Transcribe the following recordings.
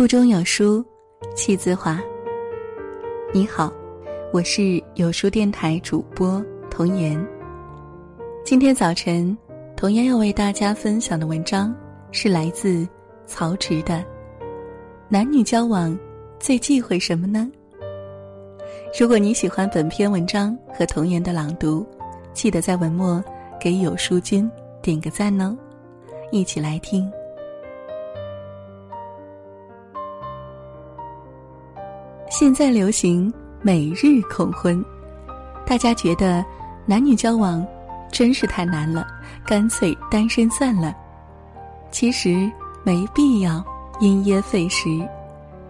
腹中有书，气自华。你好，我是有书电台主播童言。今天早晨，童言要为大家分享的文章是来自曹植的《男女交往最忌讳什么呢》。如果你喜欢本篇文章和童言的朗读，记得在文末给有书君点个赞哦。一起来听。现在流行每日恐婚，大家觉得男女交往真是太难了，干脆单身算了。其实没必要因噎废食，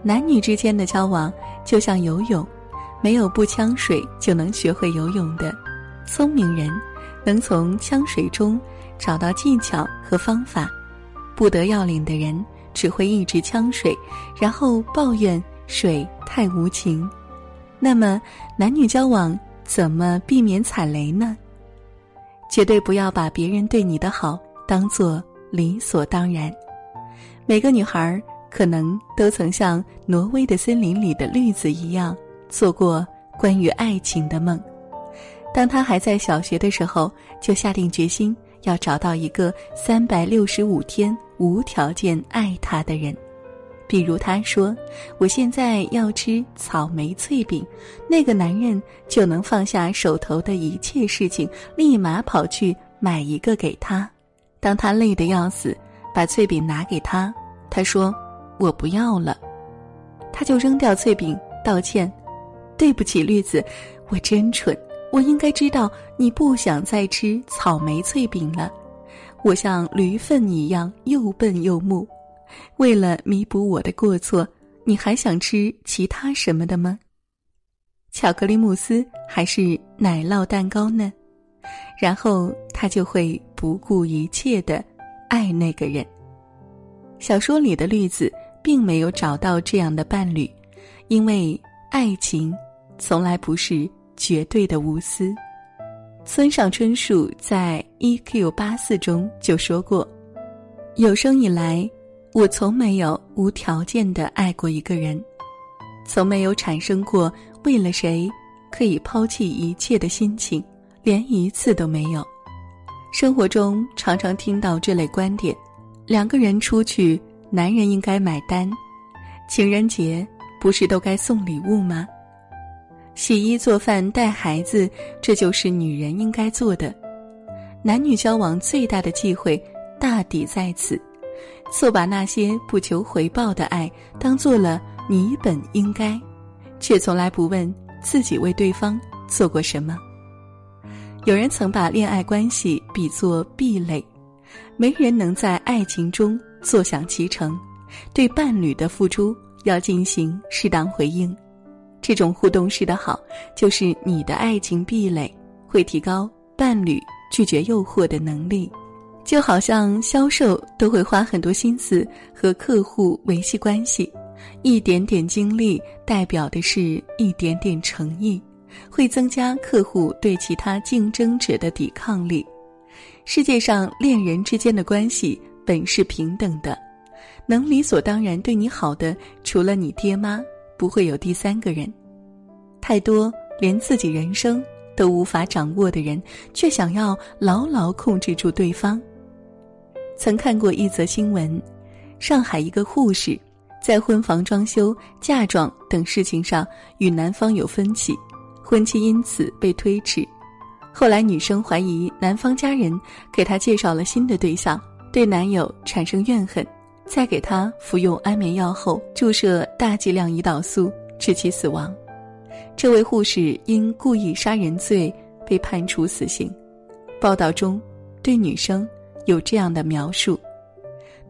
男女之间的交往就像游泳，没有不呛水就能学会游泳的。聪明人能从呛水中找到技巧和方法，不得要领的人只会一直呛水，然后抱怨。水太无情，那么男女交往怎么避免踩雷呢？绝对不要把别人对你的好当做理所当然。每个女孩可能都曾像挪威的森林里的绿子一样，做过关于爱情的梦。当她还在小学的时候，就下定决心要找到一个三百六十五天无条件爱她的人。比如他说：“我现在要吃草莓脆饼。”那个男人就能放下手头的一切事情，立马跑去买一个给他。当他累得要死，把脆饼拿给他，他说：“我不要了。”他就扔掉脆饼，道歉：“对不起，绿子，我真蠢，我应该知道你不想再吃草莓脆饼了。我像驴粪一样又笨又木。”为了弥补我的过错，你还想吃其他什么的吗？巧克力慕斯还是奶酪蛋糕呢？然后他就会不顾一切的爱那个人。小说里的绿子并没有找到这样的伴侣，因为爱情从来不是绝对的无私。村上春树在《E.Q. 八四》中就说过：“有生以来。”我从没有无条件的爱过一个人，从没有产生过为了谁可以抛弃一切的心情，连一次都没有。生活中常常听到这类观点：两个人出去，男人应该买单；情人节不是都该送礼物吗？洗衣做饭带孩子，这就是女人应该做的。男女交往最大的忌讳，大抵在此。错把那些不求回报的爱当做了你本应该，却从来不问自己为对方做过什么。有人曾把恋爱关系比作壁垒，没人能在爱情中坐享其成。对伴侣的付出要进行适当回应，这种互动式的好，就是你的爱情壁垒，会提高伴侣拒绝诱惑的能力。就好像销售都会花很多心思和客户维系关系，一点点精力代表的是一点点诚意，会增加客户对其他竞争者的抵抗力。世界上恋人之间的关系本是平等的，能理所当然对你好的，除了你爹妈，不会有第三个人。太多连自己人生都无法掌握的人，却想要牢牢控制住对方。曾看过一则新闻，上海一个护士在婚房装修、嫁妆等事情上与男方有分歧，婚期因此被推迟。后来女生怀疑男方家人给她介绍了新的对象，对男友产生怨恨，在给她服用安眠药后注射大剂量胰岛素，致其死亡。这位护士因故意杀人罪被判处死刑。报道中对女生。有这样的描述：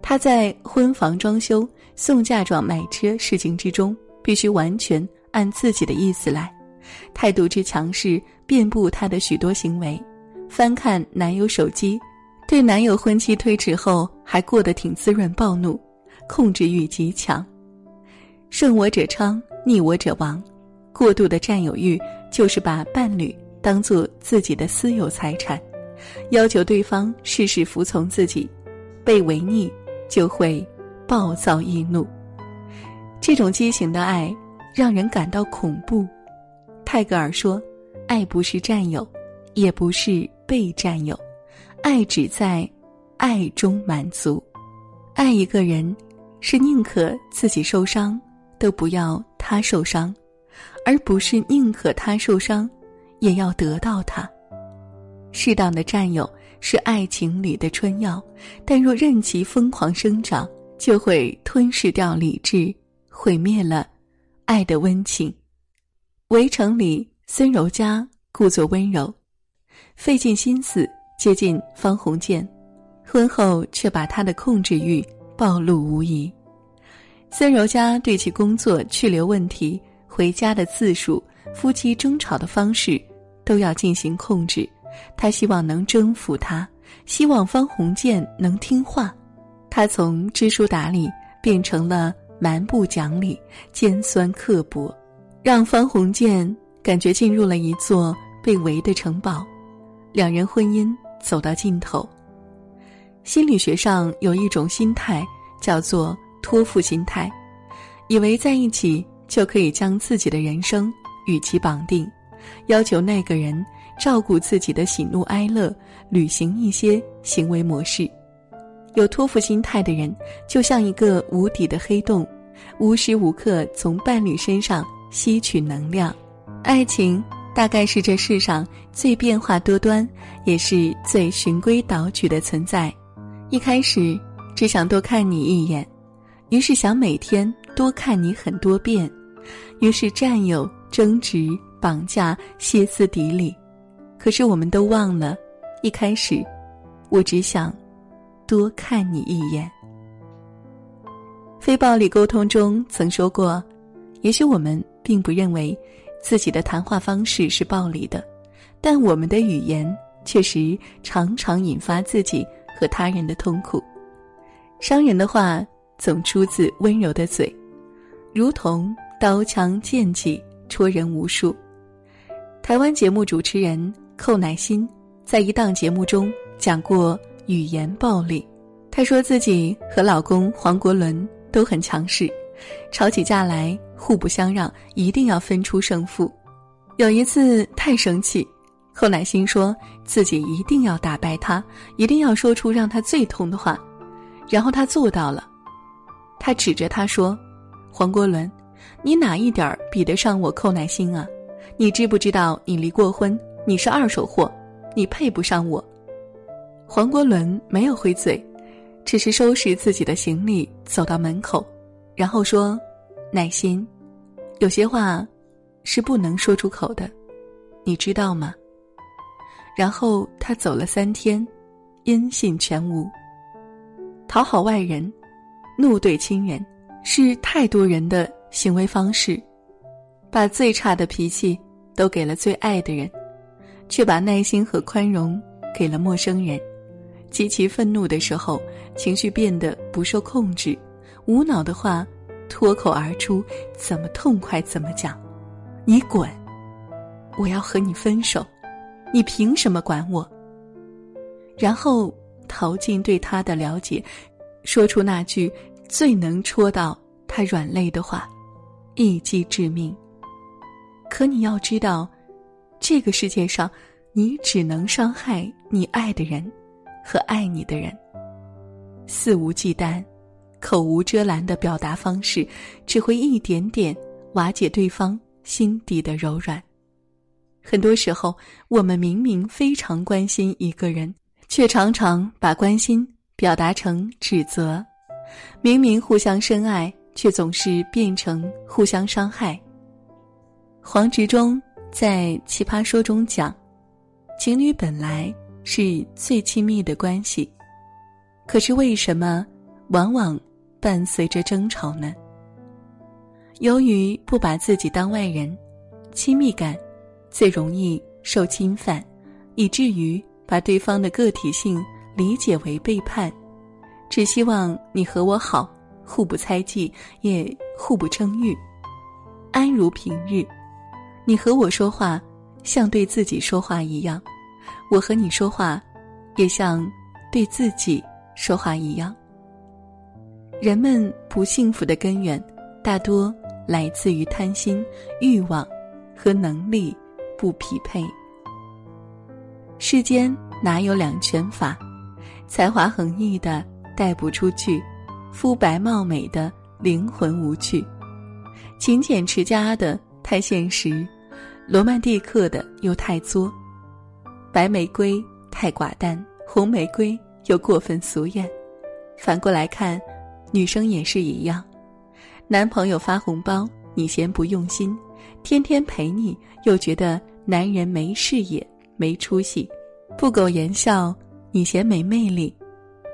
他在婚房装修、送嫁妆、买车事情之中，必须完全按自己的意思来，态度之强势遍布他的许多行为。翻看男友手机，对男友婚期推迟后还过得挺滋润，暴怒，控制欲极强。顺我者昌，逆我者亡。过度的占有欲就是把伴侣当做自己的私有财产。要求对方事事服从自己，被违逆就会暴躁易怒。这种畸形的爱让人感到恐怖。泰戈尔说：“爱不是占有，也不是被占有，爱只在爱中满足。爱一个人，是宁可自己受伤，都不要他受伤，而不是宁可他受伤，也要得到他。适当的占有是爱情里的春药，但若任其疯狂生长，就会吞噬掉理智。”毁灭了爱的温情。围城里，孙柔嘉故作温柔，费尽心思接近方鸿渐，婚后却把他的控制欲暴露无遗。孙柔嘉对其工作去留问题、回家的次数、夫妻争吵的方式，都要进行控制。他希望能征服他，希望方鸿渐能听话。他从知书达理变成了。蛮不讲理、尖酸刻薄，让方鸿渐感觉进入了一座被围的城堡，两人婚姻走到尽头。心理学上有一种心态叫做托付心态，以为在一起就可以将自己的人生与其绑定，要求那个人照顾自己的喜怒哀乐，履行一些行为模式。有托付心态的人，就像一个无底的黑洞，无时无刻从伴侣身上吸取能量。爱情大概是这世上最变化多端，也是最循规蹈矩的存在。一开始只想多看你一眼，于是想每天多看你很多遍，于是占有、争执、绑架、歇斯底里。可是我们都忘了，一开始我只想。多看你一眼。非暴力沟通中曾说过，也许我们并不认为自己的谈话方式是暴力的，但我们的语言确实常常引发自己和他人的痛苦。伤人的话总出自温柔的嘴，如同刀枪剑戟戳人无数。台湾节目主持人寇乃馨在一档节目中讲过。语言暴力，她说自己和老公黄国伦都很强势，吵起架来互不相让，一定要分出胜负。有一次太生气，寇乃馨说自己一定要打败他，一定要说出让他最痛的话，然后他做到了。他指着他说：“黄国伦，你哪一点儿比得上我寇乃馨啊？你知不知道你离过婚？你是二手货，你配不上我。”黄国伦没有回嘴，只是收拾自己的行李走到门口，然后说：“耐心，有些话是不能说出口的，你知道吗？”然后他走了三天，音信全无。讨好外人，怒对亲人，是太多人的行为方式，把最差的脾气都给了最爱的人，却把耐心和宽容给了陌生人。极其愤怒的时候，情绪变得不受控制，无脑的话脱口而出，怎么痛快怎么讲。你滚！我要和你分手！你凭什么管我？然后逃进对他的了解，说出那句最能戳到他软肋的话，一击致命。可你要知道，这个世界上，你只能伤害你爱的人。和爱你的人，肆无忌惮、口无遮拦的表达方式，只会一点点瓦解对方心底的柔软。很多时候，我们明明非常关心一个人，却常常把关心表达成指责；明明互相深爱，却总是变成互相伤害。黄执中在《奇葩说》中讲，情侣本来。是最亲密的关系，可是为什么往往伴随着争吵呢？由于不把自己当外人，亲密感最容易受侵犯，以至于把对方的个体性理解为背叛，只希望你和我好，互不猜忌，也互不争欲，安如平日。你和我说话，像对自己说话一样。我和你说话，也像对自己说话一样。人们不幸福的根源，大多来自于贪心、欲望和能力不匹配。世间哪有两全法？才华横溢的带不出去，肤白貌美的灵魂无趣，勤俭持家的太现实，罗曼蒂克的又太作，白玫瑰太寡淡，红玫瑰又过分俗艳。反过来看，女生也是一样，男朋友发红包你嫌不用心，天天陪你又觉得男人没事业没出息。不苟言笑，你嫌没魅力；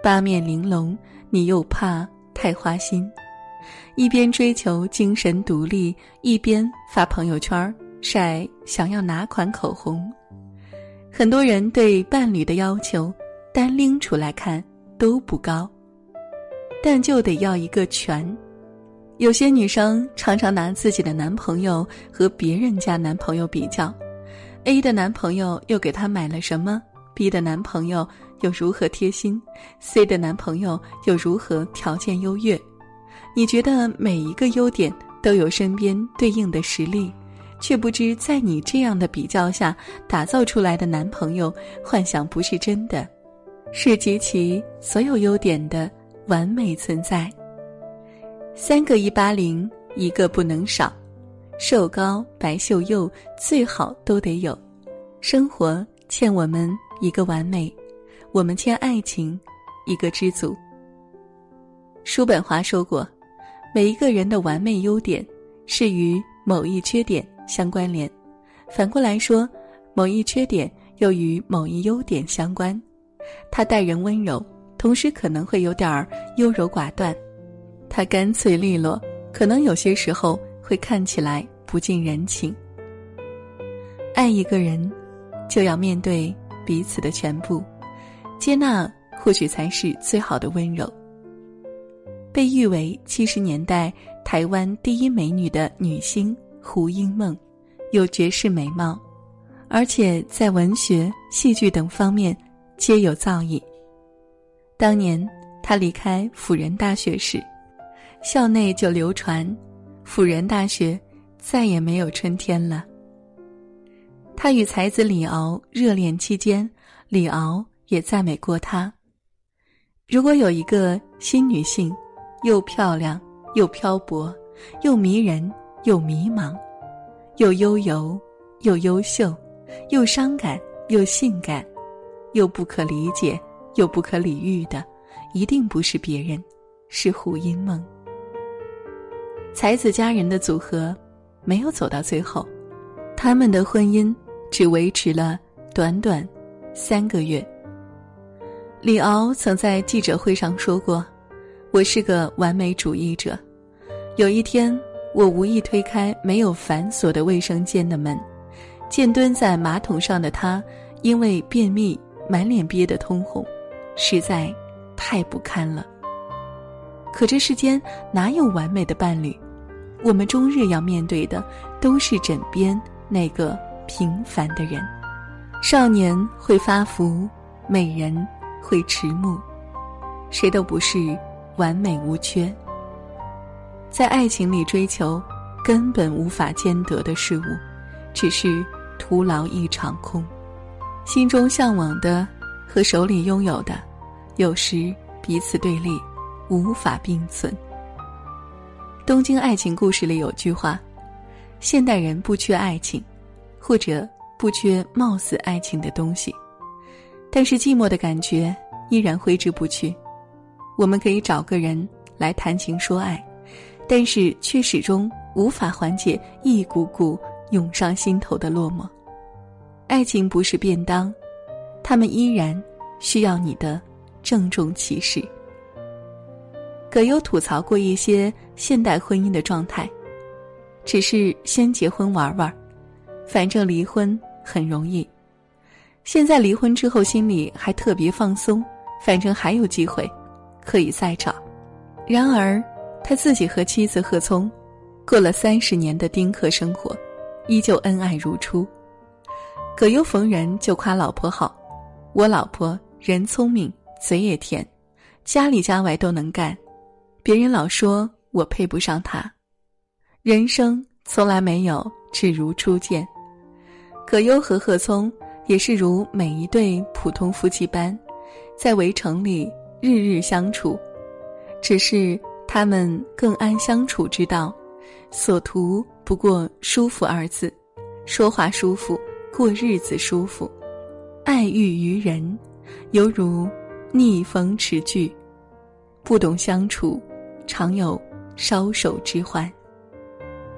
八面玲珑，你又怕太花心。一边追求精神独立，一边发朋友圈晒想要哪款口红。很多人对伴侣的要求，单拎出来看都不高，但就得要一个全。有些女生常常拿自己的男朋友和别人家男朋友比较。A 的男朋友又给她买了什么？B 的男朋友又如何贴心？C 的男朋友又如何条件优越？你觉得每一个优点都有身边对应的实力，却不知在你这样的比较下打造出来的男朋友，幻想不是真的，是集齐所有优点的完美存在。三个一八零，一个不能少。瘦高白秀幼最好都得有，生活欠我们一个完美，我们欠爱情一个知足。叔本华说过，每一个人的完美优点是与某一缺点相关联，反过来说，某一缺点又与某一优点相关。他待人温柔，同时可能会有点儿优柔寡断；他干脆利落，可能有些时候。会看起来不近人情。爱一个人，就要面对彼此的全部，接纳或许才是最好的温柔。被誉为七十年代台湾第一美女的女星胡因梦，有绝世美貌，而且在文学、戏剧等方面皆有造诣。当年她离开辅仁大学时，校内就流传。辅仁大学再也没有春天了。他与才子李敖热恋期间，李敖也赞美过他。如果有一个新女性，又漂亮又漂泊，又迷人又迷茫，又悠游又优秀，又伤感又性感，又不可理解又不可理喻的，一定不是别人，是胡因梦。才子佳人的组合没有走到最后，他们的婚姻只维持了短短三个月。李敖曾在记者会上说过：“我是个完美主义者。有一天，我无意推开没有反锁的卫生间的门，见蹲在马桶上的他，因为便秘满脸憋得通红，实在太不堪了。可这世间哪有完美的伴侣？”我们终日要面对的，都是枕边那个平凡的人。少年会发福，美人会迟暮，谁都不是完美无缺。在爱情里追求根本无法兼得的事物，只是徒劳一场空。心中向往的和手里拥有的，有时彼此对立，无法并存。《东京爱情故事》里有句话：“现代人不缺爱情，或者不缺貌似爱情的东西，但是寂寞的感觉依然挥之不去。我们可以找个人来谈情说爱，但是却始终无法缓解一股股涌上心头的落寞。爱情不是便当，他们依然需要你的郑重其事。”葛优吐槽过一些现代婚姻的状态，只是先结婚玩玩，反正离婚很容易。现在离婚之后心里还特别放松，反正还有机会，可以再找。然而，他自己和妻子贺聪，过了三十年的丁克生活，依旧恩爱如初。葛优逢人就夸老婆好，我老婆人聪明，嘴也甜，家里家外都能干。别人老说我配不上他，人生从来没有只如初见。葛优和贺聪也是如每一对普通夫妻般，在围城里日日相处，只是他们更谙相处之道，所图不过舒服二字，说话舒服，过日子舒服，爱欲于人，犹如逆风持炬，不懂相处，常有烧手之患。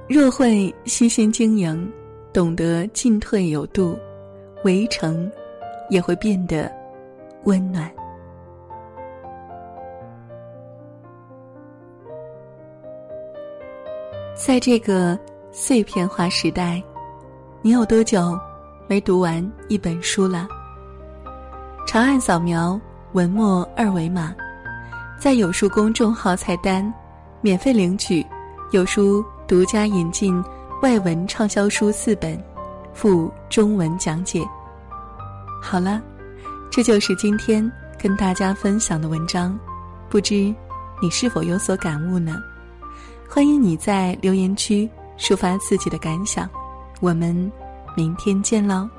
若会悉心经营，懂得进退有度，围城也会变得温暖。在这个碎片化时代，你有多久没读完一本书了？长按扫描文末二维码，在有书公众号菜单免费领取有书。独家引进外文畅销书四本，附中文讲解。好了，这就是今天跟大家分享的文章，不知你是否有所感悟呢？欢迎你在留言区抒发自己的感想，我们明天见喽。